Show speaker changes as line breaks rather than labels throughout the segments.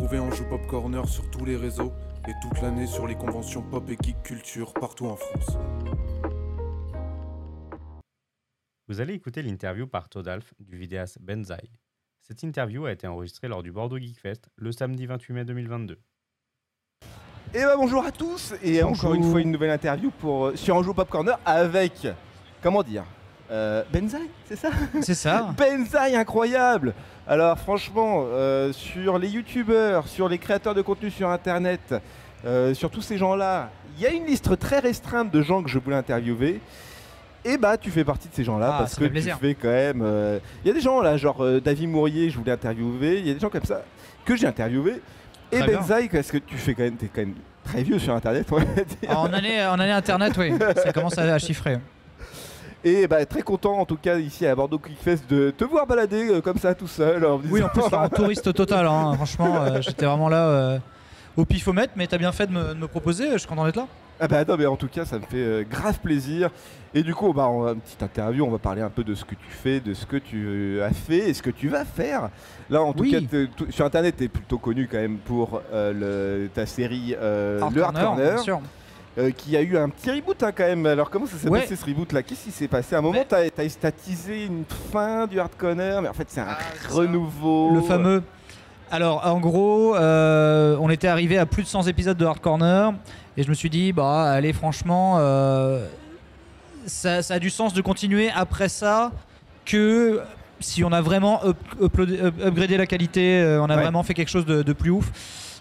Retrouvez Anjou Pop Corner sur tous les réseaux et toute l'année sur les conventions pop et geek culture partout en France.
Vous allez écouter l'interview par Todalf du vidéaste Benzaï. Cette interview a été enregistrée lors du Bordeaux Geek Fest le samedi 28 mai 2022.
Et bah bonjour à tous et encore une fois une nouvelle interview pour euh, sur Anjou Pop Corner avec comment dire euh, Benzaï, c'est ça
C'est ça.
Benzaï incroyable. Alors franchement euh, sur les youtubeurs, sur les créateurs de contenu sur internet, euh, sur tous ces gens-là, il y a une liste très restreinte de gens que je voulais interviewer. Et bah tu fais partie de ces gens-là
Ah,
parce que tu fais quand même. euh, Il y a des gens là, genre David Mourier, je voulais interviewer. Il y a des gens comme ça que j'ai interviewé. Et. Benzaï, parce que tu fais quand même, t'es quand même très vieux sur internet, on
en, année, en année internet, oui, ça commence à, à chiffrer.
Et bah, très content en tout cas ici à Bordeaux Quick Fest de te voir balader euh, comme ça tout seul. En
Oui, en plus, en touriste total, hein, franchement, euh, j'étais vraiment là euh, au pifomètre, mais t'as bien fait de me, de me proposer, je suis content d'être là.
Ah bah non mais en tout cas ça me fait euh, grave plaisir. Et du coup bah, on va une petite interview, on va parler un peu de ce que tu fais, de ce que tu euh, as fait et ce que tu vas faire. Là en tout
Oui.
cas t'es- sur internet tu es plutôt connu quand même pour euh, le- ta série euh,
Hard
Le Hard
Corner,
Corner,
bien sûr.
Euh, qui a eu un petit reboot hein, quand même. Alors comment ça s'est
Ouais.
passé ce reboot là Qu'est-ce qui s'est passé? À un moment
Mais-
t'as as statisé une fin du Hard Corner, mais en fait c'est un
Ah,
renouveau.
Le fameux. Alors, en gros, euh, on était arrivé à plus de 100 épisodes de Hard Corner, et je me suis dit, bah, allez, franchement, euh, ça, ça a du sens de continuer après ça que si on a vraiment up- uploadé- up- upgradé la qualité, euh, on a
Ouais.
vraiment fait quelque chose de, de plus ouf.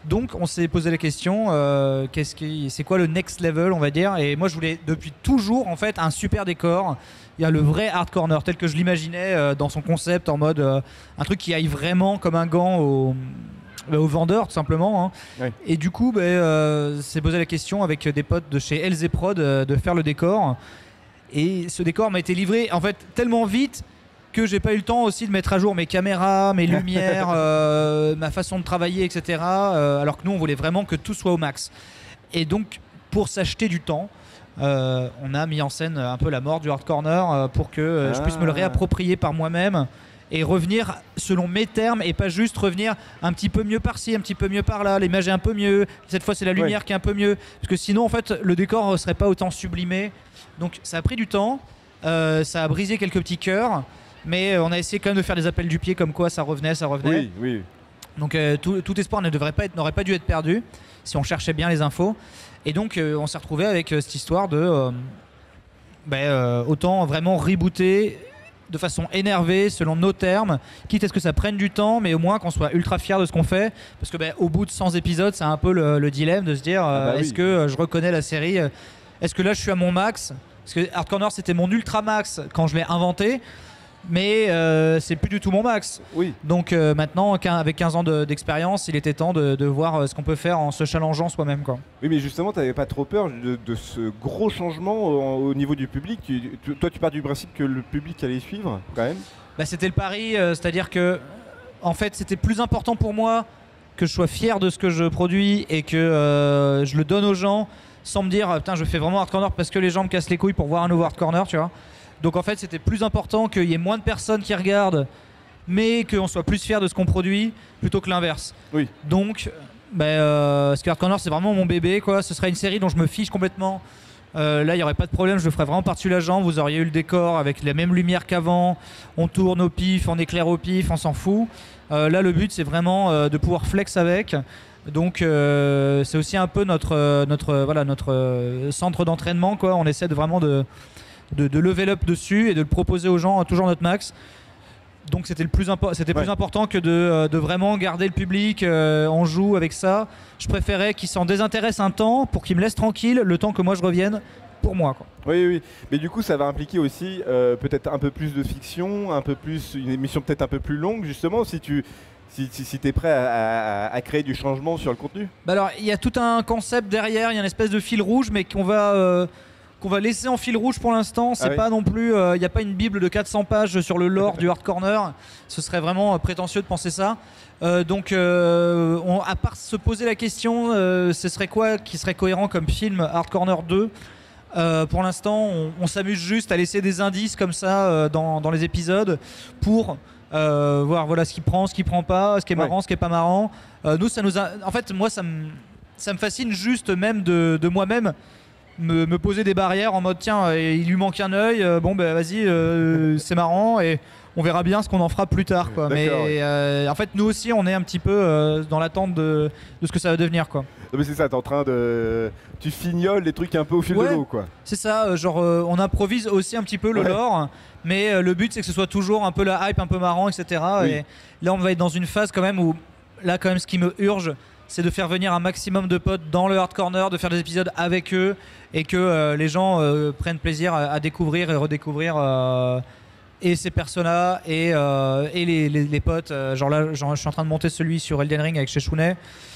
Donc, on s'est posé la question, euh, qu'est-ce qui, c'est quoi le next level, on va dire? Et moi, je voulais depuis toujours, en fait, un super décor. Il y a le vrai Hard Corner tel que je l'imaginais euh, dans son concept, en mode euh, un truc qui aille vraiment comme un gant au, bah, au vendeur, tout simplement. hein.
Ouais.
Et du coup, bah, euh, c'est posé la question avec des potes de chez LZ Prod euh, de faire le décor. Et ce décor m'a été livré en fait tellement vite que j'ai pas eu le temps aussi de mettre à jour mes caméras, mes lumières, euh, ma façon de travailler, etc. euh, alors que nous, on voulait vraiment que tout soit au max. Et donc, pour s'acheter du temps, euh, on a mis en scène un peu la mort du hard corner pour que je puisse me le
Ah.
réapproprier par moi-même et revenir selon mes termes et pas juste revenir un petit peu mieux par-ci, un petit peu mieux par-là, l'image est un peu mieux, cette fois c'est la lumière qui est un peu mieux, parce que sinon en fait le décor ne serait pas autant sublimé. Donc ça a pris du temps, euh, ça a brisé quelques petits cœurs, mais euh, on a essayé quand même de faire des appels du pied comme quoi ça revenait, ça revenait.
Oui, oui.
Donc euh, tout, tout espoir ne devrait pas être, n'aurait pas dû être perdu si on cherchait bien les infos. Et donc euh, on s'est retrouvé avec euh, cette histoire de ben, autant vraiment rebooter de façon énervée selon nos termes, quitte à ce que ça prenne du temps, mais au moins qu'on soit ultra fier de ce qu'on fait, parce que ben, au bout de 100 épisodes, c'est un peu le, le dilemme de se dire
Ah bah oui.
est-ce que je reconnais la série, est-ce que là je suis à mon max, parce que Hard Corner c'était mon ultra max quand je l'ai inventé, mais euh, c'est plus du tout mon max.
Oui.
Donc euh, maintenant, avec 15 ans de- d'expérience, il était temps de, de voir euh, ce qu'on peut faire en se challengeant soi-même.
Oui, mais justement, tu n'avais pas trop peur de, de ce gros changement au, au niveau du public? Tu- tu- toi, tu pars du principe que le public allait suivre, quand même?
Bah, c'était le pari, euh, c'est-à-dire que en fait, c'était plus important pour moi que je sois fier de ce que je produis et que je le donne aux gens sans me dire euh, putain, je fais vraiment hard corner parce que les gens me cassent les couilles pour voir un nouveau hard corner, tu vois. Donc en fait, c'était plus important qu'il y ait moins de personnes qui regardent, mais qu'on soit plus fier de ce qu'on produit plutôt que l'inverse.
Oui.
Donc, bah, euh, parce que Hard Corner, c'est vraiment mon bébé, quoi. Ce serait une série dont je me fiche complètement. Euh, là, il n'y aurait pas de problème, je le ferais vraiment par-dessus la jambe. Vous auriez eu le décor avec la même lumière qu'avant. On tourne au pif, on éclaire au pif, on s'en fout. Euh, là, le but, c'est vraiment euh, de pouvoir flex avec. Donc, euh, c'est aussi un peu notre, euh, notre, euh, voilà, notre euh, centre d'entraînement. quoi. On essaie de vraiment de, de, de level up dessus et de le proposer aux gens à toujours notre max. Donc c'était le plus, impo- plus important que de, euh, de vraiment garder le public. euh, on joue avec ça. Je préférais qu'ils s'en désintéressent un temps pour qu'ils me laissent tranquille le temps que moi je revienne pour moi. Quoi.
Oui, oui. Mais du coup, ça va impliquer aussi euh, peut-être un peu plus de fiction, un peu plus, une émission peut-être un peu plus longue, justement, si tu si, si, si es prêt à, à- à créer du changement sur le contenu.
Bah alors il y a tout un concept derrière, il y a une espèce de fil rouge, mais qu'on va euh, qu'on va laisser en fil rouge pour l'instant. C'est
Ah oui.
pas non plus, euh, il n'y a pas une bible de 400 pages sur le lore du hard corner. Ce serait vraiment euh, prétentieux de penser ça. Euh, donc, euh, on- à part se poser la question, euh, ce serait quoi qui serait cohérent comme film Hard Corner 2 Euh, pour l'instant, on, on s'amuse juste à laisser des indices comme ça euh, dans, dans les épisodes pour euh, voir voilà ce qu'il prend, ce qu'il prend pas, ce qui est
Ouais.
marrant, ce qui est pas marrant. Euh, nous, ça nous a. En fait, moi, ça me ça me fascine juste même de, de moi-même me, me poser des barrières en mode tiens, euh, il lui manque un œil, euh, bon ben vas-y, euh, c'est marrant et on verra bien ce qu'on en fera plus tard quoi. Mais
ouais.
euh, en fait, nous aussi, on est un petit peu euh, dans l'attente de, de ce que ça va devenir quoi.
Non, mais c'est ça, t'es en train de. Tu fignoles les trucs un peu au fil
Ouais.
de l'eau, quoi.
C'est ça, genre euh, on improvise aussi un petit peu le
Ouais.
lore, mais le but c'est que ce soit toujours un peu la hype, un peu marrant, etc.
Oui.
Et là on va être dans une phase quand même où, là quand même ce qui me urge, c'est de faire venir un maximum de potes dans le hard corner, de faire des épisodes avec eux et que euh, les gens euh, prennent plaisir à, découvrir et redécouvrir euh, et ces personnages et, euh, et les, les- les potes. Euh, genre là, genre, je suis en train de monter celui sur Elden Ring avec Sheshune.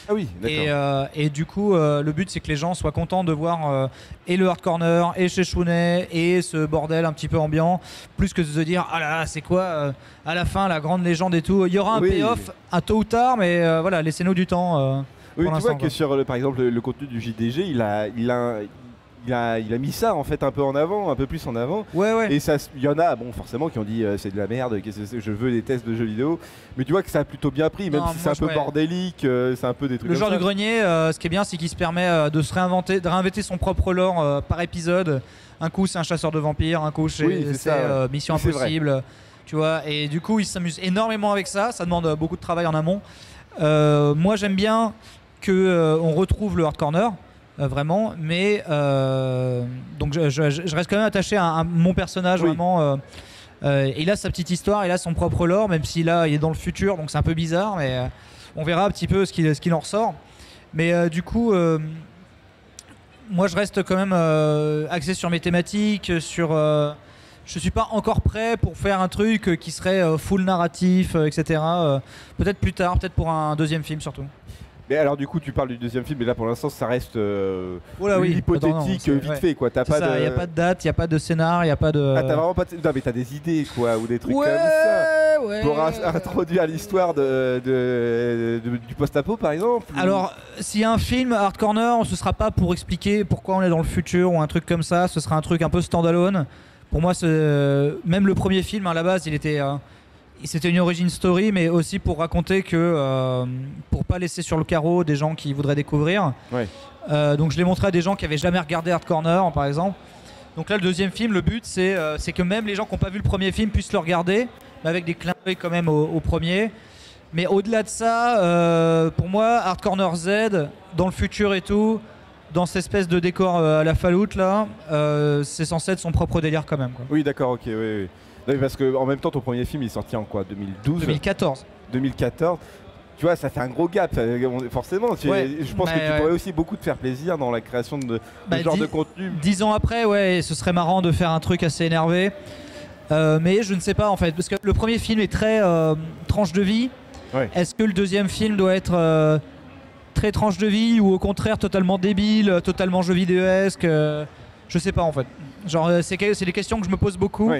Ah oui, d'accord.
Et, euh, et du coup, euh, le but c'est que les gens soient contents de voir et le hard corner et chez Chounet et ce bordel un petit peu ambiant, plus que de se dire ah là là, c'est quoi à la fin la grande légende et tout. Il y aura un
Oui.
payoff un tôt ou tard, mais voilà, laissez-nous du temps.
Oui, tu vois que
quoi.
sur, le, par exemple, le, le contenu du JDG, il a, il, a, il, a, il a mis ça en fait un peu en avant, un peu plus en avant.
Ouais, ouais.
Et ça, il y en a, bon, forcément, qui ont dit euh, c'est de la merde, que je veux des tests de jeux vidéo. Mais tu vois que ça a plutôt bien pris, même
Non,
si c'est un peu
je- ouais.
bordélique, euh, c'est un peu des trucs
Le
comme
genre
ça.
du grenier, euh, ce qui est bien, c'est qu'il se permet euh, de se réinventer, de réinventer son propre lore euh, par épisode. Un coup, c'est un chasseur de vampires, un coup, c'est
Oui, c'est
c'est,
ça, ouais.
euh, Mission
Oui, c'est vrai.
Impossible. Tu vois, et du coup, il s'amuse énormément avec ça. Ça demande euh, beaucoup de travail en amont. Euh, moi, j'aime bien que euh, on retrouve le hard corner. Euh, vraiment, mais euh, donc je, je- je reste quand même attaché à, à mon personnage
Oui.
vraiment. euh, euh, il a sa petite histoire, il a son propre lore, même si là il est dans le futur, donc c'est un peu bizarre, mais on verra un petit peu ce qu'il qu'il en ressort. Mais du coup, moi je reste quand même axé sur mes thématiques, sur. je suis pas encore prêt pour faire un truc qui serait full narratif, etc. Peut-être plus tard, peut-être pour un deuxième film surtout.
Mais alors, du coup, tu parles du deuxième film, mais là pour l'instant, ça reste euh,
Oh là oui,
hypothétique,
non,
euh, vite
ouais.
fait, quoi. T'as pas
ça,
de.
il n'y a pas de date, il n'y a pas de scénar, il n'y a pas de.
Ah, t'as vraiment pas de. Non, mais t'as des idées, quoi, ou des trucs
ouais,
comme ça.
ouais.
Pour in- introduire l'histoire de, de- de- du post-apo, par exemple ou-
Alors, s'il y a un film Hard Corner, ce sera pas pour expliquer pourquoi on est dans le futur ou un truc comme ça. Ce sera un truc un peu standalone. Pour moi, c'est- même le premier film à la base, il était, euh, c'était une origin story, mais aussi pour raconter que, euh, pour pas laisser sur le carreau des gens qui voudraient découvrir.
Ouais.
Euh, donc, je l'ai montré à des gens qui avaient jamais regardé Hard Corner, par exemple. Donc là, le deuxième film, le but, c'est euh, que même les gens qui n'ont pas vu le premier film puissent le regarder, mais avec des clins d'œil quand même au, au premier. Mais au-delà de ça, euh, pour moi, Hard Corner Z, dans le futur et tout, dans cette espèce de décor à la faloute là, c'est censé être son propre délire quand même. Quoi.
Oui, d'accord, ok, oui, oui. Non, parce que en même temps, ton premier film, il est sorti en quoi 2012
2014.
2014 tu vois, ça fait un gros gap, forcément. tu-
Ouais,
je pense que tu
ouais.
pourrais aussi beaucoup te faire plaisir dans la création de, de
Bah,
ce genre de contenu.
Dix ans après, ouais, ce serait marrant de faire un truc assez énervé. Euh, mais je ne sais pas en fait, parce que le premier film est très euh, tranche de vie.
Ouais.
Est-ce que le deuxième film doit être euh, très tranche de vie ou au contraire totalement débile, totalement jeu vidéoesque Je sais pas en fait. Genre, c'est des questions que je me pose beaucoup.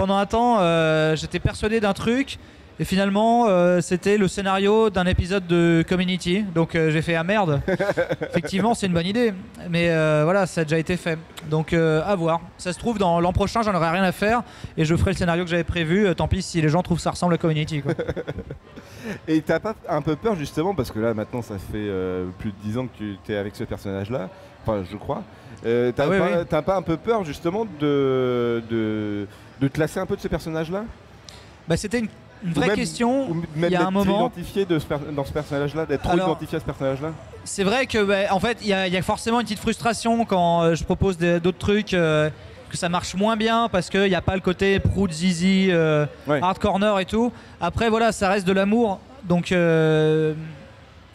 Pendant un temps, euh, j'étais persuadé d'un truc. Et finalement, euh, c'était le scénario d'un épisode de Community. Donc euh, j'ai fait ah merde. Effectivement, c'est une bonne idée. Mais euh, voilà, ça a déjà été fait. Donc à voir. Ça se trouve, dans l'an prochain, j'en aurai rien à faire. Et je ferai le scénario que j'avais prévu. Tant pis si les gens trouvent que ça ressemble à Community. quoi.
Et t'as pas un peu peur justement, parce que là maintenant ça fait plus de 10 ans que tu es avec ce personnage-là, enfin je crois. T'as
Ah oui,
pas,
oui.
t'as pas un peu peur justement de, de, de te lasser un peu de ce personnage-là?
Bah, c'était une, une vraie
même-
question.
Ou même
il y a un moment-
identifié de ce dans ce personnage-là, d'être trop identifié à ce personnage-là
C'est vrai que, bah, en fait, il y, a- il y a forcément une petite frustration quand euh, je propose d'autres trucs, euh, que ça marche moins bien parce qu'il n'y a pas le côté prout, zizi, euh,
Ouais.
hard corner et tout. Après, voilà, ça reste de l'amour. Donc,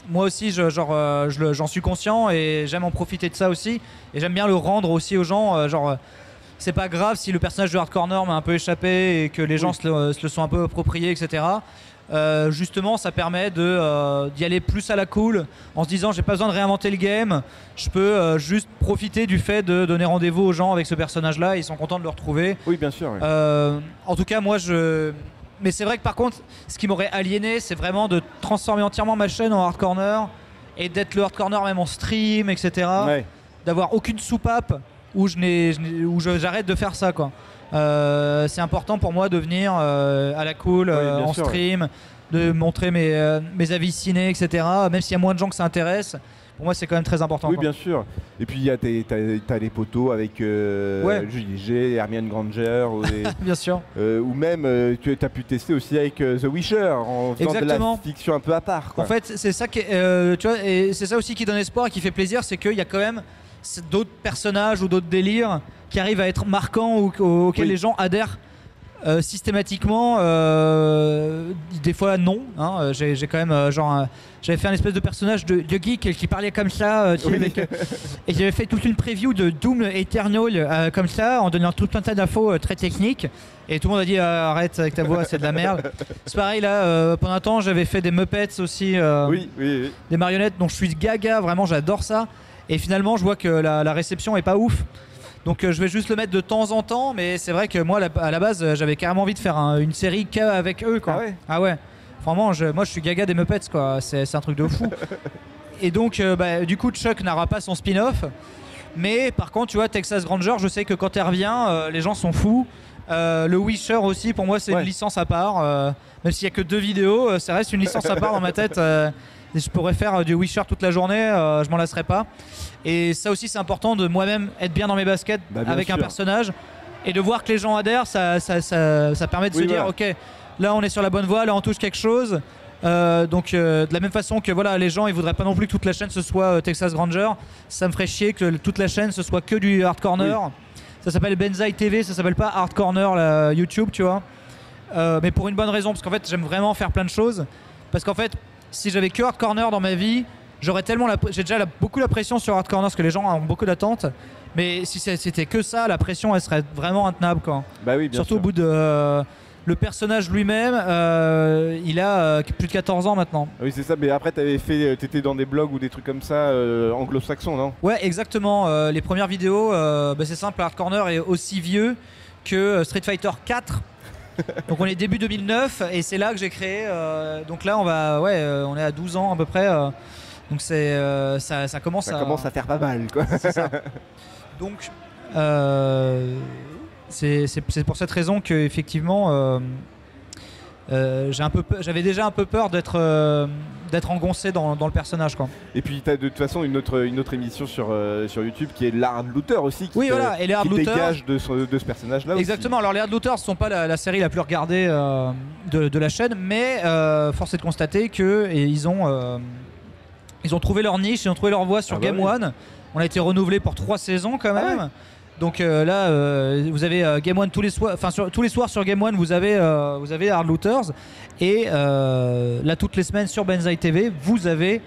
moi aussi, je- genre, j'en suis conscient et j'aime en profiter de ça aussi. Et j'aime bien le rendre aussi aux gens. genre, c'est pas grave si le personnage de hard corner m'a un peu échappé et que les gens
Oui.
se, le, se le sont un peu appropriés, etc. Euh, justement, ça permet de euh, d'y aller plus à la cool, en se disant j'ai pas besoin de réinventer le game, je peux euh, juste profiter du fait de donner rendez-vous aux gens avec ce personnage-là, ils sont contents de le retrouver.
Oui, bien sûr.
en tout cas, moi je. Mais c'est vrai que par contre, ce qui m'aurait aliéné, c'est vraiment de transformer entièrement ma chaîne en hard corner et d'être le hard corner même en stream, etc
Ouais.
d'avoir aucune soupape où je j'arrête de faire ça quoi. Euh, c'est important pour moi de venir euh, à la cool,
Oui,
euh, en
sûr,
stream, de montrer mes, mes avis ciné, etc. Même s'il y a moins de gens que ça intéresse, pour moi c'est quand même très important.
Oui,
quoi.
bien sûr. Et puis il y a tes- t'as t'as les poteaux avec euh,
Ouais.
Julie G, Hermione Granger, ou,
Bien sûr.
euh, ou même euh, tu as pu tester aussi avec The Wisher en faisant de
Exactement.
la fiction un peu à part. Quoi.
En fait, c'est ça qui, est- tu vois, et c'est ça aussi qui donne espoir et qui fait plaisir, c'est qu'il y a quand même d'autres personnages ou d'autres délires qui arrivent à être marquants ou au- auxquels
Oui.
les gens adhèrent. euh, systématiquement, euh, des fois non. hein, euh, J'ai quand même euh, genre, j'avais fait un espèce de personnage de, de geek qui parlait comme ça,
Oui.
avec, et j'avais fait toute une preview de Doom Eternal comme ça, en donnant tout un tas d'infos très techniques. Et tout le monde a dit arrête avec ta voix, c'est de la merde. C'est pareil là, pendant un temps j'avais fait des Muppets aussi,
Oui,
des marionnettes dont je suis gaga, vraiment j'adore ça. Et finalement je vois que la, la réception est pas ouf. Donc euh, je vais juste le mettre de temps en temps, mais c'est vrai que moi la- à la base euh, j'avais carrément envie de faire un- une série qu'avec eux quoi.
Ah ouais?
Ah ouais. Vraiment, je- moi je suis gaga des Muppets quoi, c'est c'est un truc de fou. Et donc euh, bah, du coup Chuck n'aura pas son spin-off. Mais par contre, tu vois, Texas Ranger, je sais que quand elle revient, euh, les gens sont fous. Euh, le Wisher aussi, pour moi, c'est
Ouais.
une licence à part. euh, même s'il y a que deux vidéos, euh, ça reste une licence à part dans ma tête. euh, et je pourrais faire euh, du Wisher toute la journée, euh, je m'en lasserai pas. Et ça aussi, c'est important de moi-même être bien dans mes baskets
Bah,
avec un personnage et de voir que les gens adhèrent. Ça, ça, ça, ça permet de
Oui,
se dire, ok, là on est sur la bonne voie, là on touche quelque chose. Euh, donc euh, de la même façon que voilà les gens ils voudraient pas non plus que toute la chaîne ce soit Texas Ranger ça me ferait chier que toute la chaîne ce soit que du hard corner ça s'appelle Benzaï TV ça s'appelle pas hard corner la YouTube tu vois mais pour une bonne raison parce qu'en fait j'aime vraiment faire plein de choses parce qu'en fait si j'avais que hard corner dans ma vie j'aurais tellement la j'ai déjà la- beaucoup la pression sur hard corner parce que les gens ont beaucoup d'attentes mais si c'était que ça la pression elle serait vraiment intenable quoi
Bah oui, bien
Surtout
sûr.
au bout de. euh, le personnage lui-même, euh, il a euh, plus de 14 ans maintenant.
Oui, c'est ça. Mais après, t'avais fait, t'étais dans des blogs ou des trucs comme ça anglo-saxons, non?
Ouais, exactement. les premières vidéos, bah, c'est simple, Hard Corner est aussi vieux que Street Fighter 4. donc on est début 2009 et c'est là que j'ai créé. euh, donc là, on va, ouais, euh, on est à 12 ans à peu près. euh, donc c'est, euh, ça, ça commence
Ça
à.
commence à faire pas mal, quoi.
Ça. Donc, c'est pour cette raison que effectivement, euh, j'avais déjà un peu peur d'être euh, d'être engoncé dans, dans le personnage, quoi.
Et puis, t'as de toute façon une autre, une autre émission sur, euh, sur YouTube qui est l'Hard Looter aussi. Qui
Oui, voilà. Et les
qui dégage de ce, de ce personnage-là. aussi.
exactement. Alors les Hard Looters sont pas la, la série la plus regardée de, de la chaîne, mais force est de constater que et ils ont ils ont trouvé leur niche, ils ont trouvé leur voie sur
Ah bah
Game
oui.
One. On a été renouvelé pour trois saisons quand
Ah
même. Donc euh, là, euh, vous avez euh, Game One tous les soirs, enfin sur- tous les soirs sur Game One, vous avez euh, vous avez Hard Looters et euh, là toutes les semaines sur Benzaï TV, vous avez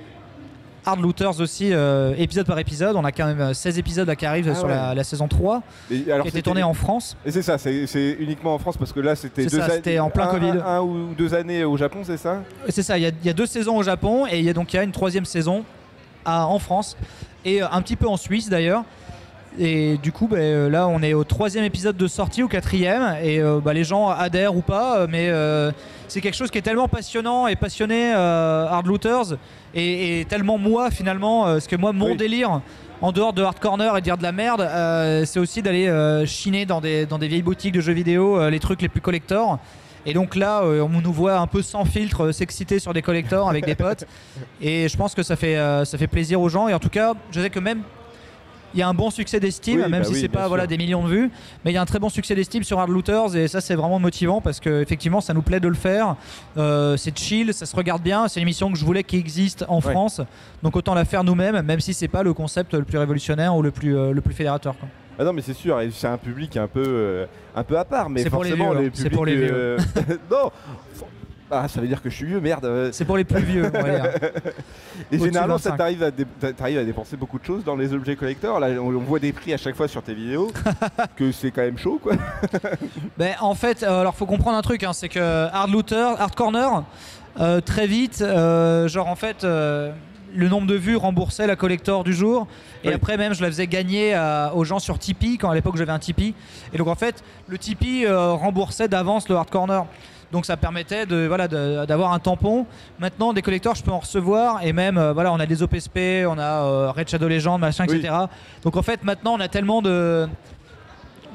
Hard Looters aussi euh, épisode par épisode. On a quand même euh, 16 épisodes là qui arrivent
Ah
sur
ouais.
la, la saison 3
Et alors,
qui a été
c'était-
tournée en France.
Et c'est ça, c'est uniquement en France parce que là c'était deux
c'était en plein
un-
Covid.
Un, un ou deux années au Japon, c'est ça?
C'est ça, il y, a- il y a deux saisons au Japon et il y a donc il y a une troisième saison à- en France et un petit peu en Suisse d'ailleurs. Et du coup, bah, euh, là, on est au troisième épisode de sortie, au quatrième, et euh, bah, les gens adhèrent ou pas, euh, mais euh, c'est quelque chose qui est tellement passionnant et passionné, euh, Hard Looters, et, et tellement moi finalement, parce que moi, mon
Oui.
délire, en dehors de Hard Corner et de dire de la merde, c'est aussi d'aller chiner dans des, dans des vieilles boutiques de jeux vidéo les trucs les plus collector. Et donc là, euh, on nous voit un peu sans filtre euh, s'exciter sur des collectors avec des potes. Et je pense que ça fait, euh, ça fait plaisir aux gens. Et en tout cas, je sais que même il y a un bon succès d'estime,
Oui,
même
bah
si
oui,
c'est pas voilà, des millions de vues. Mais il y a un très bon succès d'estime sur Hard Looters. Et ça, c'est vraiment motivant parce que effectivement, ça nous plaît de le faire. Euh, c'est chill, ça se regarde bien. C'est une émission que je voulais qu'il existe en
Ouais.
France. Donc autant la faire nous-mêmes, même si c'est pas le concept le plus révolutionnaire ou le plus, euh, le plus fédérateur. quoi.
Ah non, mais c'est sûr, c'est un public un peu, euh, un peu à part, mais
C'est pour les
forcément
vieux,
les
hein.
Publics,
pour les vieux.
non, ah ça veut dire que je suis vieux, merde. euh.
C'est pour les plus vieux, on va dire.
Et généralement, ça
25.
t'arrive à, dé- à dépenser beaucoup de choses dans les objets collecteurs. Là, on, on voit des prix à chaque fois sur tes vidéos, que c'est quand même chaud, quoi.
Ben, en fait, euh, alors faut comprendre un truc, hein, c'est que Hard Looter, Hard Corner, euh, très vite, euh, genre en fait, le nombre de vues remboursait la collector du jour. Et
Oui.
après même, je la faisais gagner à- aux gens sur Tipeee, quand à l'époque j'avais un Tipeee. Et donc en fait, le Tipeee euh, remboursait d'avance le Hard Corner. Donc ça permettait de voilà d'avoir un tampon. Maintenant des collecteurs je peux en recevoir et même euh, voilà on a des OPSP, on a euh, Red Shadow Legend machin
Oui.
etc. Donc en fait maintenant on a tellement de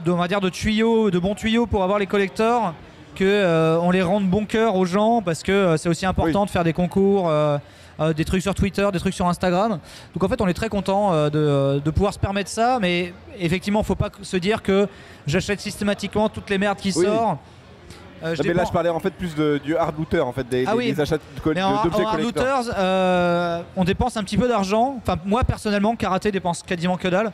de, on va dire de tuyaux, de bons tuyaux pour avoir les collectors, que euh, on les rende bon cœur aux gens parce que c'est aussi important de faire des concours. des trucs sur Twitter, des trucs sur Instagram. Donc en fait, on est très content de, de pouvoir se permettre ça, mais effectivement, faut pas se dire que j'achète systématiquement toutes les merdes qui
Oui.
sortent. Euh,
Non, mais là, je parlais en fait plus de, du hard looter, en fait, des,
Ah oui.
des achats d'objets
en hard looters, euh, on dépense un petit peu d'argent. Enfin, moi personnellement, karaté dépense quasiment que dalle.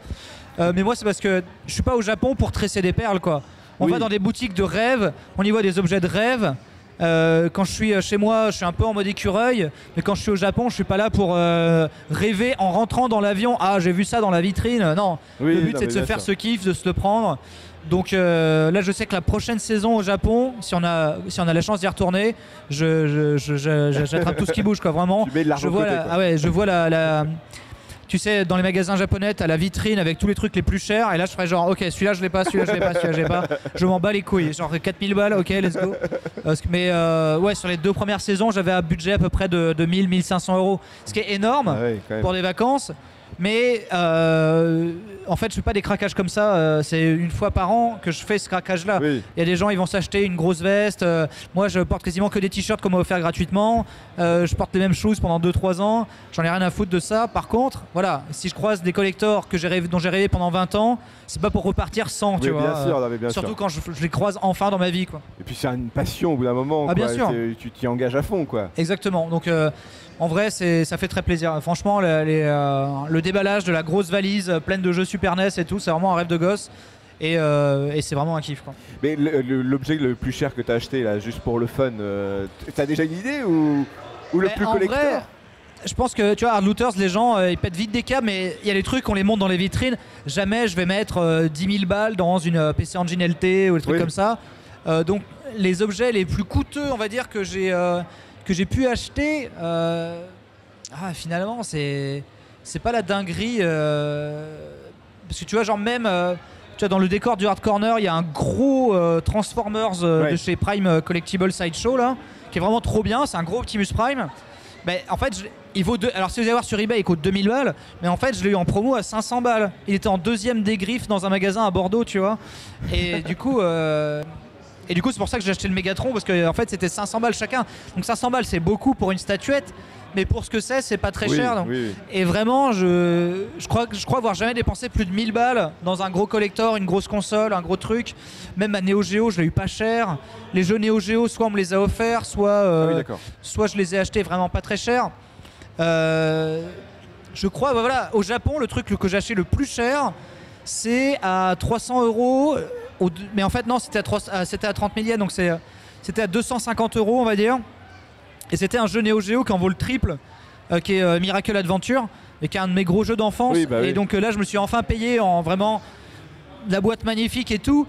Euh, mais moi, c'est parce que je suis pas au Japon pour tresser des perles, quoi. On
Oui.
va dans des boutiques de rêve, on y voit des objets de rêve. Euh, quand je suis chez moi, je suis un peu en mode écureuil, mais quand je suis au Japon, je suis pas là pour euh, rêver en rentrant dans l'avion. Ah, j'ai vu ça dans la vitrine. Non,
Oui,
le but c'est de se faire
sûr.
ce kiff, de se le prendre. Donc euh, là, je sais que la prochaine saison au Japon, si on a, si on a la chance d'y retourner, je, je- je- je- je- j'attrape tout ce qui bouge, quoi. Vraiment.
Tu mets de l'argent
Je vois,
côté,
la,
quoi.
ah ouais, je vois la, la- tu sais, dans les magasins japonais, t'as la vitrine avec tous les trucs les plus chers. Et là, je ferais genre, ok, celui-là, je l'ai pas, celui-là, je l'ai pas, celui-là, je l'ai pas. Je m'en bats les couilles. Genre 4000 balles, ok, let's go. Parce que- mais euh, ouais, sur les deux premières saisons, j'avais un budget à peu près de, de 1000, 1500 euros. Ce qui est énorme
Ah
pour des vacances. Mais euh, en fait, je fais pas des craquages comme ça. euh, c'est une fois par an que je fais ce craquage-là.
Oui.
Il y a des gens, ils vont s'acheter une grosse veste. euh, moi, je porte quasiment que des t-shirts qu'on m'a offert gratuitement. Euh, je porte les mêmes choses pendant 2-3 ans. J'en ai rien à foutre de ça. Par contre, voilà, si je croise des collectors que j'ai rêvé, dont j'ai rêvé pendant 20 ans, c'est pas pour repartir sans, tu
Oui,
vois.
bien sûr, non, mais bien
surtout
sûr.
quand je, je les croise enfin dans ma vie, quoi.
Et puis c'est une passion au bout d'un moment.
Ah, bien sûr.
Tu t'y engages à fond, quoi.
Exactement. Donc, en vrai, c'est, ça fait très plaisir. Franchement, le, les, le déballage de la grosse valise pleine de jeux Super NES et tout, c'est vraiment un rêve de gosse. Et, euh, et c'est vraiment un kiff. Quoi.
Mais le- l'objet le plus cher que t'as acheté, là, juste pour le fun, euh, t'as déjà une idée ou, ou le
Mais
plus
en
collector?
vrai, je pense que tu vois, Hard Looters, les gens euh, ils pètent vite des câbles, mais il y a des trucs, on les monte dans les vitrines. Jamais je vais mettre euh, 10 000 balles dans une PC Engine LT ou des trucs
Oui.
comme ça. Donc les objets les plus coûteux, on va dire, que j'ai que j'ai pu acheter, ah, finalement, c'est c'est pas la dinguerie. euh, parce que tu vois, genre même. euh, tu vois, dans le décor du Hard Corner, il y a un gros euh, Transformers euh,
Ouais.
de chez Prime Collectible Sideshow là, qui est vraiment trop bien. C'est un gros Optimus Prime. Ben, en fait, je- il vaut deux- alors si vous allez voir sur eBay, il coûte 2000 balles, mais en fait, je l'ai eu en promo à 500 balles. Il était en deuxième des griffes dans un magasin à Bordeaux, tu vois. Et du coup, euh, et du coup, c'est pour ça que j'ai acheté le Megatron parce que en fait, c'était 500 balles chacun. Donc 500 balles, c'est beaucoup pour une statuette, mais pour ce que c'est, c'est pas très
Oui,
cher. donc-
oui, oui.
Et vraiment, je, je, crois, que- je crois avoir jamais dépensé plus de 1000 balles dans un gros collector, une grosse console, un gros truc. Même à Neo Geo, je l'ai eu pas cher. Les jeux Neo Geo, soit on me les a offerts, soit, euh,
Ah oui,
soit je les ai achetés vraiment pas très cher. Euh, je crois, bah voilà, au Japon, le truc que j'ai acheté le plus cher, c'est à 300 euros. Euh, au- Mais en fait, non, c'était à, 300 ah, c'était à 30 000 yens, donc c'est, euh, c'était à 250 euros, on va dire. Et c'était un jeu Neo Geo qui en vaut le triple, euh, qui est euh, Miracle Adventure, et qui est un de mes gros jeux d'enfance.
Oui, bah
et donc euh, là, je me suis enfin payé en vraiment la boîte magnifique et tout.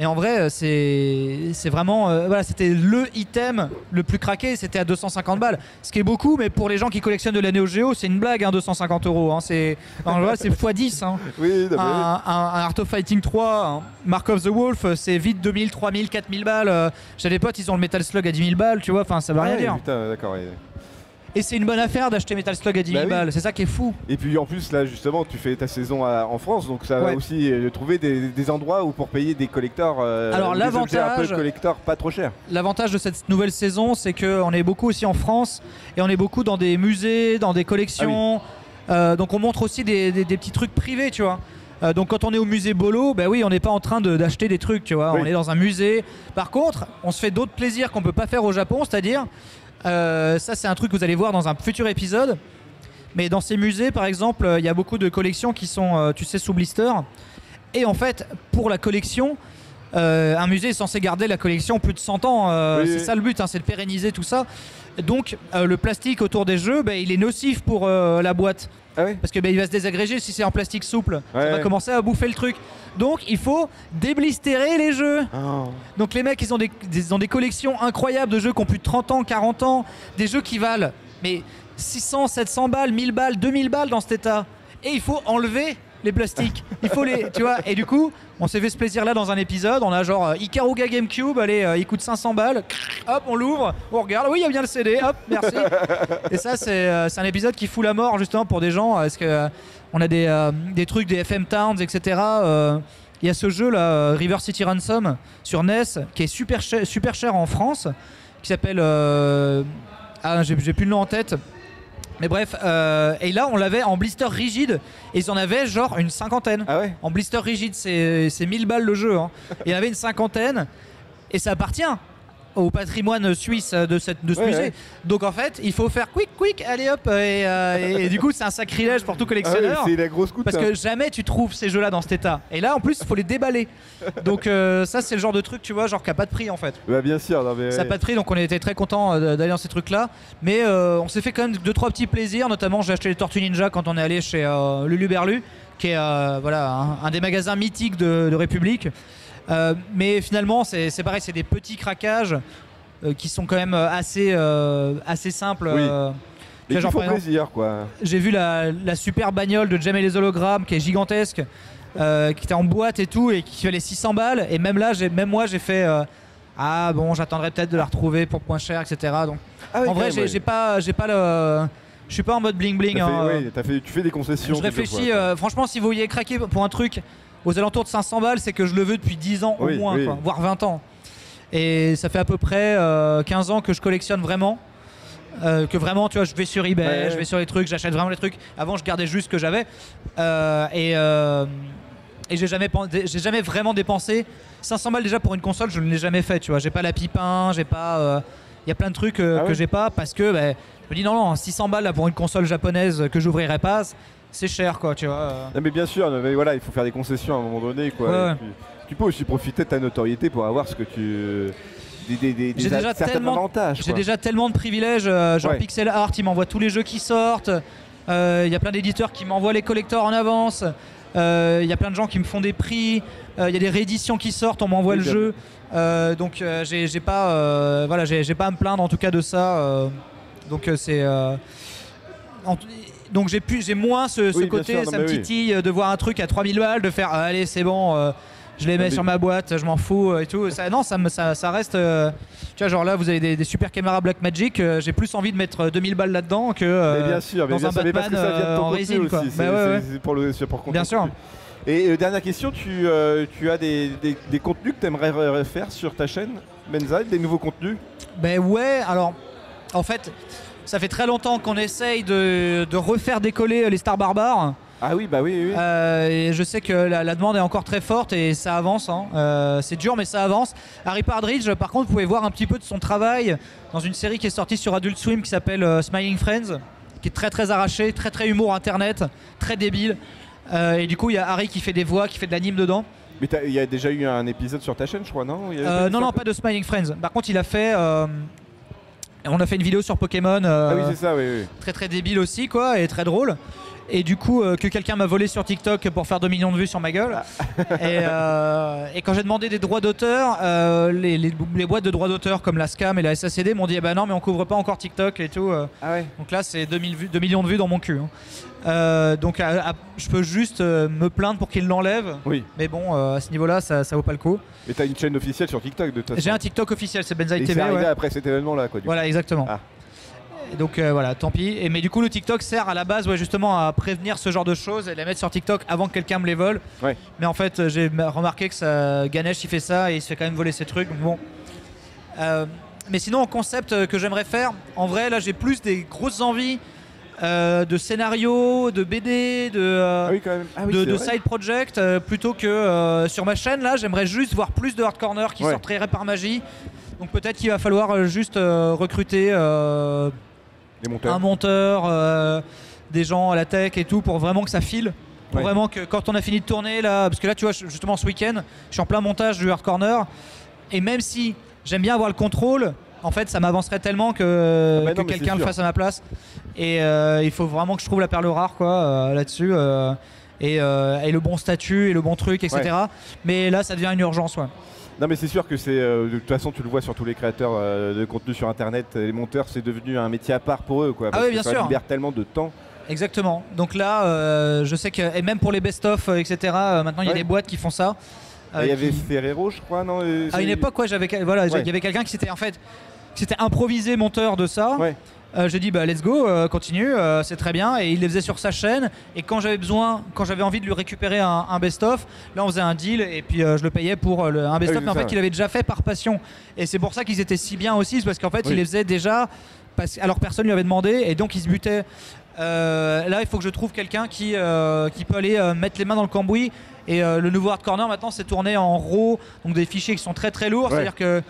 Mais en vrai, euh, c'est c'est vraiment. euh, voilà, c'était le item le plus craqué, c'était à 250 balles. Ce qui est beaucoup, mais pour les gens qui collectionnent de la Neo Geo, c'est une blague, hein, 250 euros. hein. C'est en vrai, c'est x10. Hein.
Oui,
Un, un- un Art of Fighting 3, un Mark of the Wolf, euh, c'est vite 2000, 3000, 4000 balles. Euh, J'ai des potes, ils ont le Metal Slug à 10 000 balles, tu vois, enfin ça veut rien
Ouais,
dire.
putain, d'accord. ouais.
Et c'est une bonne affaire d'acheter Metal Slug à 10 000
Bah oui.
balles, c'est ça qui est fou.
Et puis en plus, là, justement, tu fais ta saison à- en France, donc ça va aussi euh, trouver des, des endroits où pour payer des collecteurs. euh,
Alors, l'avantage-
collecteurs pas trop cher.
L'avantage de cette nouvelle saison, c'est qu'on est beaucoup aussi en France et on est beaucoup dans des musées, dans des collections. Euh, donc on montre aussi des, des- des petits trucs privés, tu vois. Donc quand on est au musée Bolo, bah oui, on n'est pas en train de- d'acheter des trucs, tu vois.
Oui.
On est dans un musée. Par contre, on se fait d'autres plaisirs qu'on peut pas faire au Japon, c'est-à-dire, euh, ça c'est un truc que vous allez voir dans un futur épisode. Mais dans ces musées, par exemple, euh, il y a beaucoup de collections qui sont, euh, tu sais, sous blister. Et en fait, pour la collection, un musée est censé garder la collection plus de 100 ans.
Oui,
c'est
oui.
ça le but, hein, c'est de pérenniser tout ça. Donc, euh, le plastique autour des jeux, bah, il est nocif pour euh, la boîte.
Ah
Parce que bah, il va se désagréger si c'est en plastique souple. ça
Ouais,
va
ouais.
commencer à bouffer le truc. Donc, il faut déblisterer les jeux.
Ah.
Donc les mecs, ils ont des, ont des collections incroyables de jeux qui ont plus de 30 ans, 40 ans, des jeux qui valent mais 600, 700 balles, 1000 balles, 2000 balles dans cet état. Et il faut enlever les plastiques. Il faut les, tu vois. Et du coup, on s'est fait ce plaisir-là dans un épisode. On a genre euh, Ikaruga GameCube, allez, euh, il coûte 500 balles. Hop, on l'ouvre, on regarde. Oui, il y a bien le CD. Hop, merci. Et ça, c'est euh, c'est un épisode qui fout la mort justement pour des gens. Parce que euh, on a des, euh, trucs des FM Towns, etc. euh, il y a ce jeu là, euh, River City Ransom sur NES, qui est super cher, super cher en France, qui s'appelle. euh, Ah, j'ai plus le nom en tête. Mais bref, euh, et là on l'avait en blister rigide, et ils en avaient genre une cinquantaine.
Ah ouais
En blister rigide, c'est c'est 1000 balles le jeu. hein. Il y en avait une cinquantaine, et ça appartient au patrimoine suisse de, cette, de ce
Ouais,
musée.
ouais.
Donc en fait, il faut faire quick, quick, allez hop, et, euh, et- et du coup c'est un sacrilège pour tout
Ah ouais,
collectionneur.
C'est la grosse coûte.
Parce que jamais tu trouves ces jeux-là dans cet état. Et là, en plus, il faut les déballer. Donc euh, ça, c'est le genre de truc, tu vois, genre qui a pas de prix en fait.
Bah, bien sûr. Non, mais,
Ça n'a pas de prix, donc on était très content d'aller dans ces trucs-là. Mais euh, on s'est fait quand même deux trois petits plaisirs. Notamment, j'ai acheté les Tortues Ninja quand on est allé chez euh, Lulu Berlu, qui est euh, voilà un, un des magasins mythiques de, de République. Euh, mais finalement, c'est pareil, c'est des petits craquages euh, qui sont quand même euh, assez assez simples.
Oui. qui
genre,
font plaisir, quoi.
j'ai vu la, la super bagnole de Jem et les hologrammes qui est gigantesque, qui était en boîte et tout, et qui valait 600 balles. Et même là, même moi, j'ai fait ah bon, j'attendrai peut-être de la retrouver pour point cher, etc. Donc
Ah
en vrai, j'ai
ouais.
pas, j'ai pas le, je suis pas en mode bling bling.
Fait-
hein,
fait- tu fais des concessions.
je réfléchis. euh, franchement, si vous voyez craquer pour un truc aux alentours de 500 balles, c'est que je le veux depuis 10 ans
Oui,
au moins,
oui.
quoi, voire 20 ans. Et ça fait à peu près euh, 15 ans que je collectionne vraiment. Euh, que vraiment, tu vois, je vais sur eBay,
Ouais,
je vais sur les trucs, j'achète vraiment les trucs. Avant, je gardais juste ce que j'avais. Euh, et euh, et j'ai jamais, jamais vraiment dépensé 500 balles déjà pour une console, je ne l'ai jamais fait, tu vois. J'ai pas la pipin, j'ai pas. Il y a plein de trucs
Ah
que j'ai pas parce que bah, je me dis non, non, 600 balles là, pour une console japonaise que j'ouvrirai pas, c'est cher quoi, tu vois.
Non mais bien sûr, mais voilà, il faut faire des concessions à un moment donné quoi.
Ouais,
Et
ouais.
puis, tu peux aussi profiter de ta notoriété pour avoir ce que tu des, des, des, des
J'ai déjà tellement-
avantages.
J'ai déjà tellement de privilèges, euh, genre
Ouais.
Pixel Art, il m'envoie tous les jeux qui sortent. Euh, Il y a plein d'éditeurs qui m'envoient les collectors en avance. Euh, Il y a plein de gens qui me font des prix. Il y a des rééditions qui sortent, on m'envoie
Oui,
le
bien.
jeu. Donc j'ai pas, voilà, j'ai pas à me plaindre en tout cas de ça. Donc euh, c'est euh, en donc j'ai plus, j'ai moins ce, ce
Oui, bien
côté,
sûr, non,
ça me
oui.
titille euh, de voir un truc à 3000 balles, de faire ah, allez c'est bon, euh, je les mets
mais-
sur ma boîte, je m'en fous et tout. Ça, non, ça, me- ça, ça reste. euh, tu vois, genre là vous avez des, des super caméras Blackmagic, euh, j'ai plus envie de mettre euh, 2000 balles là-dedans que.
mais bien sûr, mais
dans
bien
un
sûr, mais parce que ça vient de ton
en résine, quoi.
aussi.
Bah
c'est-
ouais, ouais.
c'est- c'est pour le pour
Bien sûr.
Et dernière question, tu, tu as des, des, des contenus que tu aimerais faire sur ta chaîne Benzaï, des nouveaux contenus?
Ben ouais, alors en fait, ça fait très longtemps qu'on essaye de, de refaire décoller les stars barbares.
Ah oui, bah oui, oui.
Euh, et je sais que la, la demande est encore très forte et ça avance. hein. Euh, c'est dur, mais ça avance. Harry Partridge, par contre, vous pouvez voir un petit peu de son travail dans une série qui est sortie sur Adult Swim qui s'appelle euh, Smiling Friends, qui est très très arraché, très très humour internet, très débile. Euh, et du coup, il y a Harry qui fait des voix, qui fait de l'anime dedans.
Mais il y a déjà eu un épisode sur ta chaîne, je crois, non? Il y
Euh, non, non, pas de Smiling Friends. Par contre, il a fait. On a fait une vidéo sur Pokémon. euh,
Ah oui, c'est ça, oui, oui.
très très débile aussi quoi et très drôle et du coup euh, que quelqu'un m'a volé sur TikTok pour faire 2 millions de vues sur ma gueule et, euh, et quand j'ai demandé des droits d'auteur les, les- les boîtes de droits d'auteur comme la SCAM et la SACD m'ont dit eh ben non mais on couvre pas encore TikTok et tout.
Ah ouais
donc là c'est 2000 vues- 2 millions de vues dans mon cul hein. Euh, donc à- à- je peux juste euh, me plaindre pour qu'ils l'enlèvent
Oui.
mais bon euh, à ce niveau là ça, ça vaut pas le coup
Mais t'as une chaîne officielle sur TikTok de toute façon.
j'ai un TikTok officiel c'est Benzaï
Et c'est
TV
arrivé
ouais.
après cet événement-là, quoi. Du
Voilà, exactement.
Ah.
Et Donc voilà, tant pis. Et, mais du coup, le TikTok sert à la base, ouais, justement, à prévenir ce genre de choses et les mettre sur TikTok avant que quelqu'un me les vole.
Ouais.
Mais en fait, j'ai remarqué que ça, Ganesh, il fait ça et il se fait quand même voler ses trucs. donc Bon. Mais sinon, en concept que j'aimerais faire, en vrai, là, j'ai plus des grosses envies euh, de scénarios, de BD, de. euh,
Ah oui, quand même. Ah oui,
de,
c'est
de
vrai.
side project euh, plutôt que sur ma chaîne là j'aimerais juste voir plus de hard corner qui
Ouais.
sortiraient par magie donc peut-être qu'il va falloir juste recruter un monteur des gens à la tech et tout pour vraiment que ça file pour
Ouais.
vraiment que quand on a fini de tourner là parce que là tu vois justement ce week-end je suis en plein montage du hard corner et même si j'aime bien avoir le contrôle en fait ça m'avancerait tellement que,
Ah bah
que quelqu'un le fasse à ma place et euh, il faut vraiment que je trouve la perle rare quoi euh, là-dessus euh, et, et le bon statut et le bon truc etc mais là ça devient une urgence ouais.
Non, mais c'est sûr que c'est. euh, de toute façon, tu le vois sur tous les créateurs euh, de contenu sur internet, les monteurs, c'est devenu un métier à part pour eux, quoi. parce
Ah oui,
que
bien
ça
sûr.
libère tellement de temps.
exactement donc là euh, je sais que et même pour les best-of etc maintenant il y a des boîtes qui font ça euh,
Il y avait Ferrero, je crois, non
À une époque, ouais, j'avais, voilà, il
Ouais.
y avait quelqu'un qui s'était en fait, qui s'était improvisé monteur de ça.
Ouais.
Euh, j'ai dit bah let's go, euh, continue, euh, c'est très bien. Et il les faisait sur sa chaîne. Et quand j'avais besoin, quand j'avais envie de lui récupérer un, un best-of, là on faisait un deal et puis euh, je le payais pour le- un best-of,
oui,
mais en fait qu'il avait déjà fait par passion. Et c'est pour ça qu'ils étaient si bien aussi, c'est parce qu'en fait
Oui.
il les faisait déjà, parce, alors personne lui avait demandé et donc il se butait. Là il faut que je trouve quelqu'un qui, qui peut aller mettre les mains dans le cambouis. Et le nouveau Hard Corner maintenant c'est tourné en RAW, donc des fichiers qui sont très très lourds,
Ouais.
c'est-à-dire que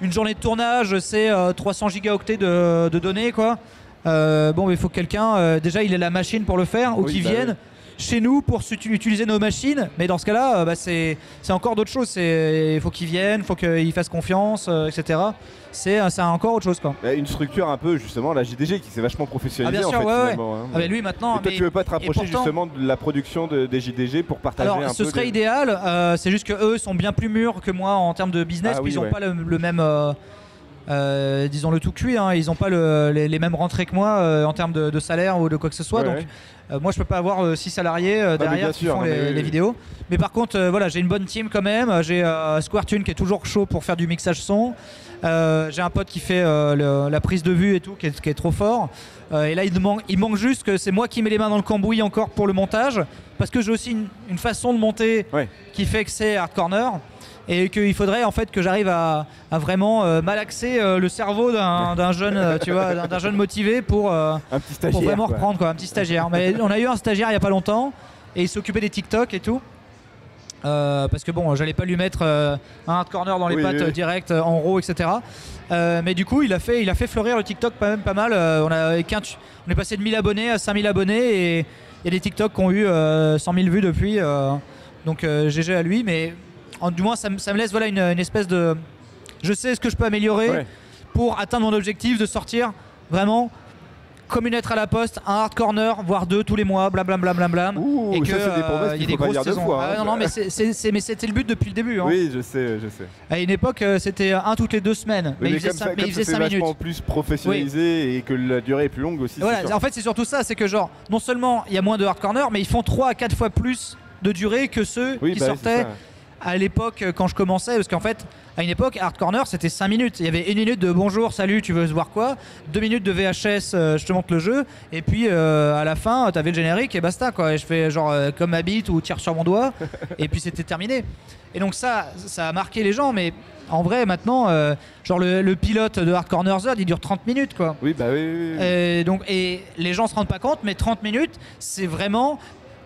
une journée de tournage, c'est euh, 300 gigaoctets de, de données, quoi. Euh, bon, mais il faut que quelqu'un, euh, déjà, il ait la machine pour le faire, ou
Oui,
qu'il
bah
vienne chez nous pour utiliser nos machines. Mais dans ce cas-là, euh, bah, c'est encore d'autres choses. Il faut qu'il vienne, il faut qu'il fasse confiance, euh, etc. C'est euh, c'est encore autre chose, quoi.
Bah, Une structure un peu, justement, la JDG qui s'est vachement professionnalisée
Ah, bien
en
sûr,
fait,
ouais,
hein.
Ah, mais lui, maintenant.
Et toi,
mais-
tu veux pas te rapprocher
pourtant-
justement de la production de- des JDG pour partager
Alors,
un
ce
peu
serait idéal. euh, c'est juste que eux sont bien plus mûrs que moi en termes de business.
Ah
puis
oui,
ils n'ont
ouais.
pas le, le même, euh, euh, disons le tout cuit. hein, ils n'ont pas le- les, les mêmes rentrées que moi euh, en termes de, de salaire ou de quoi que ce soit.
Ouais,
donc,
ouais.
euh, moi, je peux pas avoir 6 salariés
mais
derrière qui
sûr,
font les,
oui,
vidéos. Mais par contre, voilà, j'ai une bonne team quand même. J'ai SquareTune qui est toujours chaud pour faire du mixage son. J'ai un pote qui fait le- la prise de vue et tout, qui est, qui est trop fort. Et là, il manque, il manque juste que c'est moi qui mets les mains dans le cambouis encore pour le montage, parce que j'ai aussi une, une façon de monter
Ouais.
qui fait que c'est hard corner. Et qu'il faudrait en fait que j'arrive à, à vraiment euh, malaxer euh, le cerveau d'un jeune, euh, tu vois, d'un jeune motivé pour,
Un petit
pour vraiment
quoi.
reprendre quoi, un petit stagiaire. Mais on a eu un stagiaire il y a pas longtemps et il s'occupait des TikTok et tout. Euh, parce que bon, j'allais pas lui mettre euh, un corner dans les
Oui,
pattes
oui, oui.
direct euh, en RAW, etc. Mais du coup, il a fait, il a fait fleurir le TikTok pas même pas mal. On a on est passé de 1000 abonnés à 5000 abonnés et il y a des TikTok qui ont eu euh, 100 000 vues depuis. donc GG à lui, mais en- du moins ça, me- ça me laisse voilà une, une espèce de, je sais ce que je peux améliorer
Ouais.
pour atteindre mon objectif de sortir vraiment comme une lettre à la poste, un hard corner, voire deux tous les mois, blablabla. Blam, blam, blam,
Ouh,
et que
ça, c'est des
euh, y a des
faut pas
grosses
deux
saisons.
fois,
Ah,
hein.
non, non, mais c'est- c'est c'est- mais c'était le but depuis le début. hein.
Oui, je sais, je sais.
À une époque, euh, c'était un toutes les deux semaines, mais,
Oui,
il faisait mais il faisait
c'est
5 minutes.
vachement plus professionnalisé et que la durée est plus longue aussi.
Voilà, en fait, c'est surtout ça, c'est que genre, non seulement il y a moins de hard corner, mais ils font 3 à 4 fois plus de durée que ceux
Oui,
qui
bah,
sortaient. À l'époque euh, quand je commençais parce qu'en fait à une époque hard corner c'était 5 minutes. Il y avait une minute de bonjour salut tu veux se voir quoi? Deux minutes de VHS euh, je te montre le jeu. Et puis euh, à la fin t'avais le générique et basta quoi. Et je fais genre euh, comme ma bite ou tire sur mon doigt. Et puis c'était terminé. Et donc ça ça a marqué les gens mais en vrai maintenant euh, genre le, le pilote de Hard Corner Z il dure 30 minutes quoi.
Oui, bah oui, oui, oui.
et, donc, et les gens se rendent pas compte, mais 30 minutes, c'est vraiment,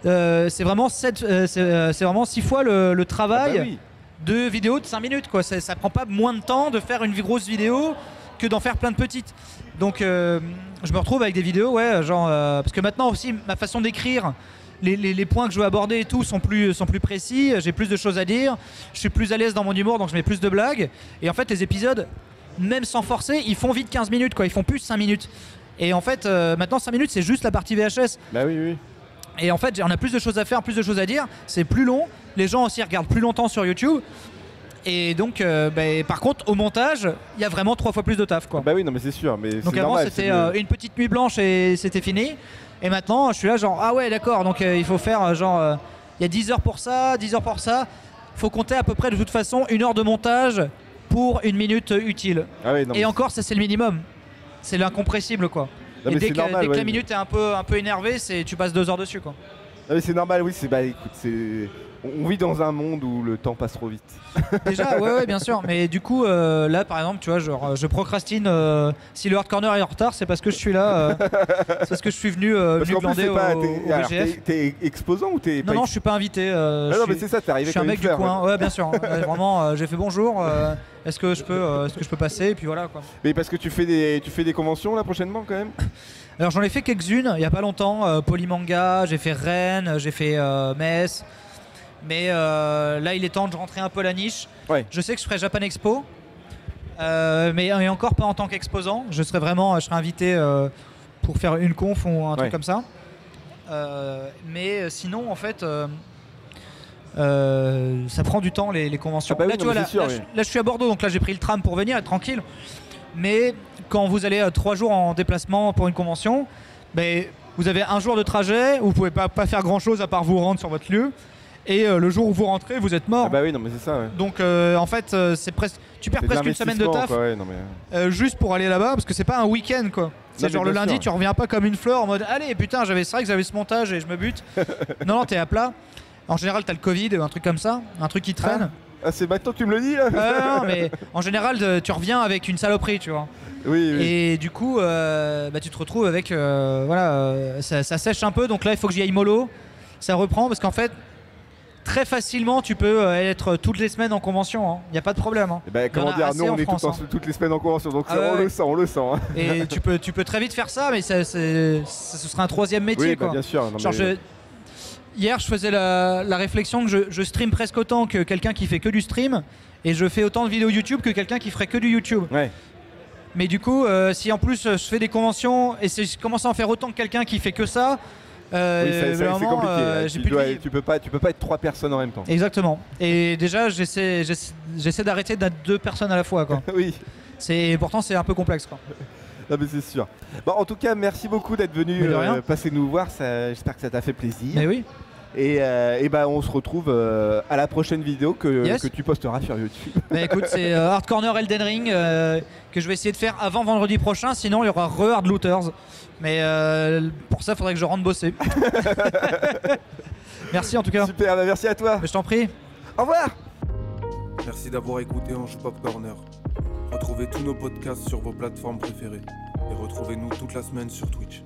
euh, c'est vraiment, sept- euh, c'est, euh, c'est vraiment 6 fois le, le
Ah bah
travail
oui.
de vidéo de 5 minutes. Quoi. Ça, ça prend pas moins de temps de faire une grosse vidéo que d'en faire plein de petites. Donc euh, je me retrouve avec des vidéos, ouais, genre, euh, parce que maintenant aussi, ma façon d'écrire. Les, les- les points que je veux aborder et tout sont plus, sont plus précis, j'ai plus de choses à dire, je suis plus à l'aise dans mon humour donc je mets plus de blagues. Et en fait, les épisodes, même sans forcer, ils font vite 15 minutes, quoi. Ils font plus 5 minutes. Et en fait, euh, maintenant 5 minutes, c'est juste la partie VHS.
Bah oui, oui.
Et en fait, on a plus de choses à faire, plus de choses à dire. C'est plus long. Les gens aussi regardent plus longtemps sur YouTube. Et donc, euh, ben, par contre, au montage, il y a vraiment trois fois plus de taf, quoi.
Bah oui, non, mais c'est sûr. Mais
donc avant, c'était euh, une petite nuit blanche et c'était fini. Et maintenant, je suis là, genre, ah ouais, d'accord. Donc, euh, il faut faire, genre, il y a 10 heures pour ça, 10 heures pour ça. faut compter à peu près, de toute façon, une heure de montage pour une minute utile.
Ah oui, non,
Et encore, ça, c'est le minimum. C'est l'incompressible, quoi.
Non,
et dès que,
normal,
dès que
ouais.
la minute est un peu, un peu énervée, c'est tu passes deux heures dessus, quoi.
Mais c'est normal, oui, c'est bah écoute, c'est on vit dans un monde où le temps passe trop vite.
Déjà, ouais, ouais, bien sûr. Mais du coup, euh, là, par exemple, tu vois, genre, je procrastine. euh, si le hard corner est en retard, c'est parce que je suis là. euh, c'est parce que je suis venu, euh,
Parce
venu
qu'en plus,
glander
c'est pas.
au,
t'es-
au
alors,
VGF.
T'es t'es exposant ou t'es
Non,
pas
non, je suis pas invité. euh,
Ah
je
non,
suis-
mais c'est ça, t'es arrivé
je suis un
comme
mec
une
du
fleur,
coin,
ouais.
ouais, bien sûr. Euh, vraiment, euh, j'ai fait bonjour. euh, est-ce que je peux, euh, est-ce que je peux passer Et puis voilà quoi.
Mais parce que tu fais des, tu fais des conventions là prochainement quand même?
Alors j'en ai fait quelques-unes il y a pas longtemps. euh, Polymanga, j'ai fait Rennes, j'ai fait euh, Metz. Mais euh, là, il est temps de rentrer un peu la niche.
Ouais.
Je sais que je ferai Japan Expo, mais et encore pas en tant qu'exposant. Je serai vraiment, je serai invité pour faire une conf ou un truc
Ouais.
comme ça. Mais sinon, en fait. ça prend du temps les, les conventions.
Ah bah oui,
là, tu
non,
vois,
mais
là,
c'est sûr,
là,
oui.
je, là, je suis à Bordeaux, donc là j'ai pris le tram pour venir être tranquille. Mais quand vous allez euh, trois jours en déplacement pour une convention, ben, vous avez un jour de trajet où vous pouvez pas, pas faire grand chose à part vous rendre sur votre lieu. Et euh, le jour où vous rentrez, vous êtes mort.
Ah bah oui, non mais c'est ça. Ouais.
Donc euh, en fait, euh, c'est presque, tu perds presque une semaine de taf
quoi, ouais, non, mais...
juste pour aller là-bas parce que c'est pas un week-end quoi. C'est genre le lundi,
sûr.
tu reviens pas comme une fleur en mode allez putain, j'avais c'est vrai que j'avais ce montage et je me bute. non, non, t'es à plat. En général, t'as le Covid, un truc comme ça, un truc qui traîne.
Ah, c'est maintenant que tu me le dis là
non, mais en général, de- tu reviens avec une saloperie, tu vois.
Oui, oui.
Et du coup, euh, bah, tu te retrouves avec. euh, voilà, euh, ça, ça sèche un peu, donc là, il faut que j'y aille mollo. Ça reprend parce qu'en fait, très facilement, tu peux euh, être toutes les semaines en convention. Il n'y a pas de problème. hein.
Eh ben,
Il y en
comment
a
dire,
assez
nous on est tout
France,
en-
hein.
toutes les semaines en convention, donc
Ah
ça, on
ouais.
le sent, on le sent. hein.
Et tu peux, tu peux très vite faire ça, mais ça, c'est- ça- ce sera un troisième métier.
Oui, bah,
quoi.
bien sûr. non,
Genre,
mais-
je- Hier, je faisais la, la réflexion que je, je stream presque autant que quelqu'un qui fait que du stream, et je fais autant de vidéos YouTube que quelqu'un qui ferait que du YouTube.
Ouais.
Mais du coup, euh, si en plus euh, je fais des conventions et si je commence à en faire autant que quelqu'un qui fait que ça, euh,
Oui, c'est compliqué.
euh,
tu,
de
dois-
vie.
tu peux pas, tu peux pas être trois personnes en même temps.
Exactement. Et déjà, j'essaie, d'arrêter d'être deux personnes à la fois. Quoi.
oui,
C'est pourtant c'est un peu complexe. Quoi.
Non, mais c'est sûr. Bon, en tout cas, merci beaucoup d'être venu euh, passer nous voir. J'espère que ça t'a fait plaisir.
Mais oui.
Et, euh, et bah, on se retrouve euh, à la prochaine vidéo que,
Yes.
que tu posteras sur YouTube.
Bah écoute, c'est euh, Hard Corner Elden Ring euh, que je vais essayer de faire avant vendredi prochain. Sinon, il y aura re Hard Looters. Mais euh, pour ça, il faudrait que je rentre bosser. Merci en tout cas.
Super, bah, merci à toi.
Mais je t'en prie.
Au revoir.
Merci d'avoir écouté Ange Pop Corner. Retrouvez tous nos podcasts sur vos plateformes préférées et retrouvez-nous toute la semaine sur Twitch.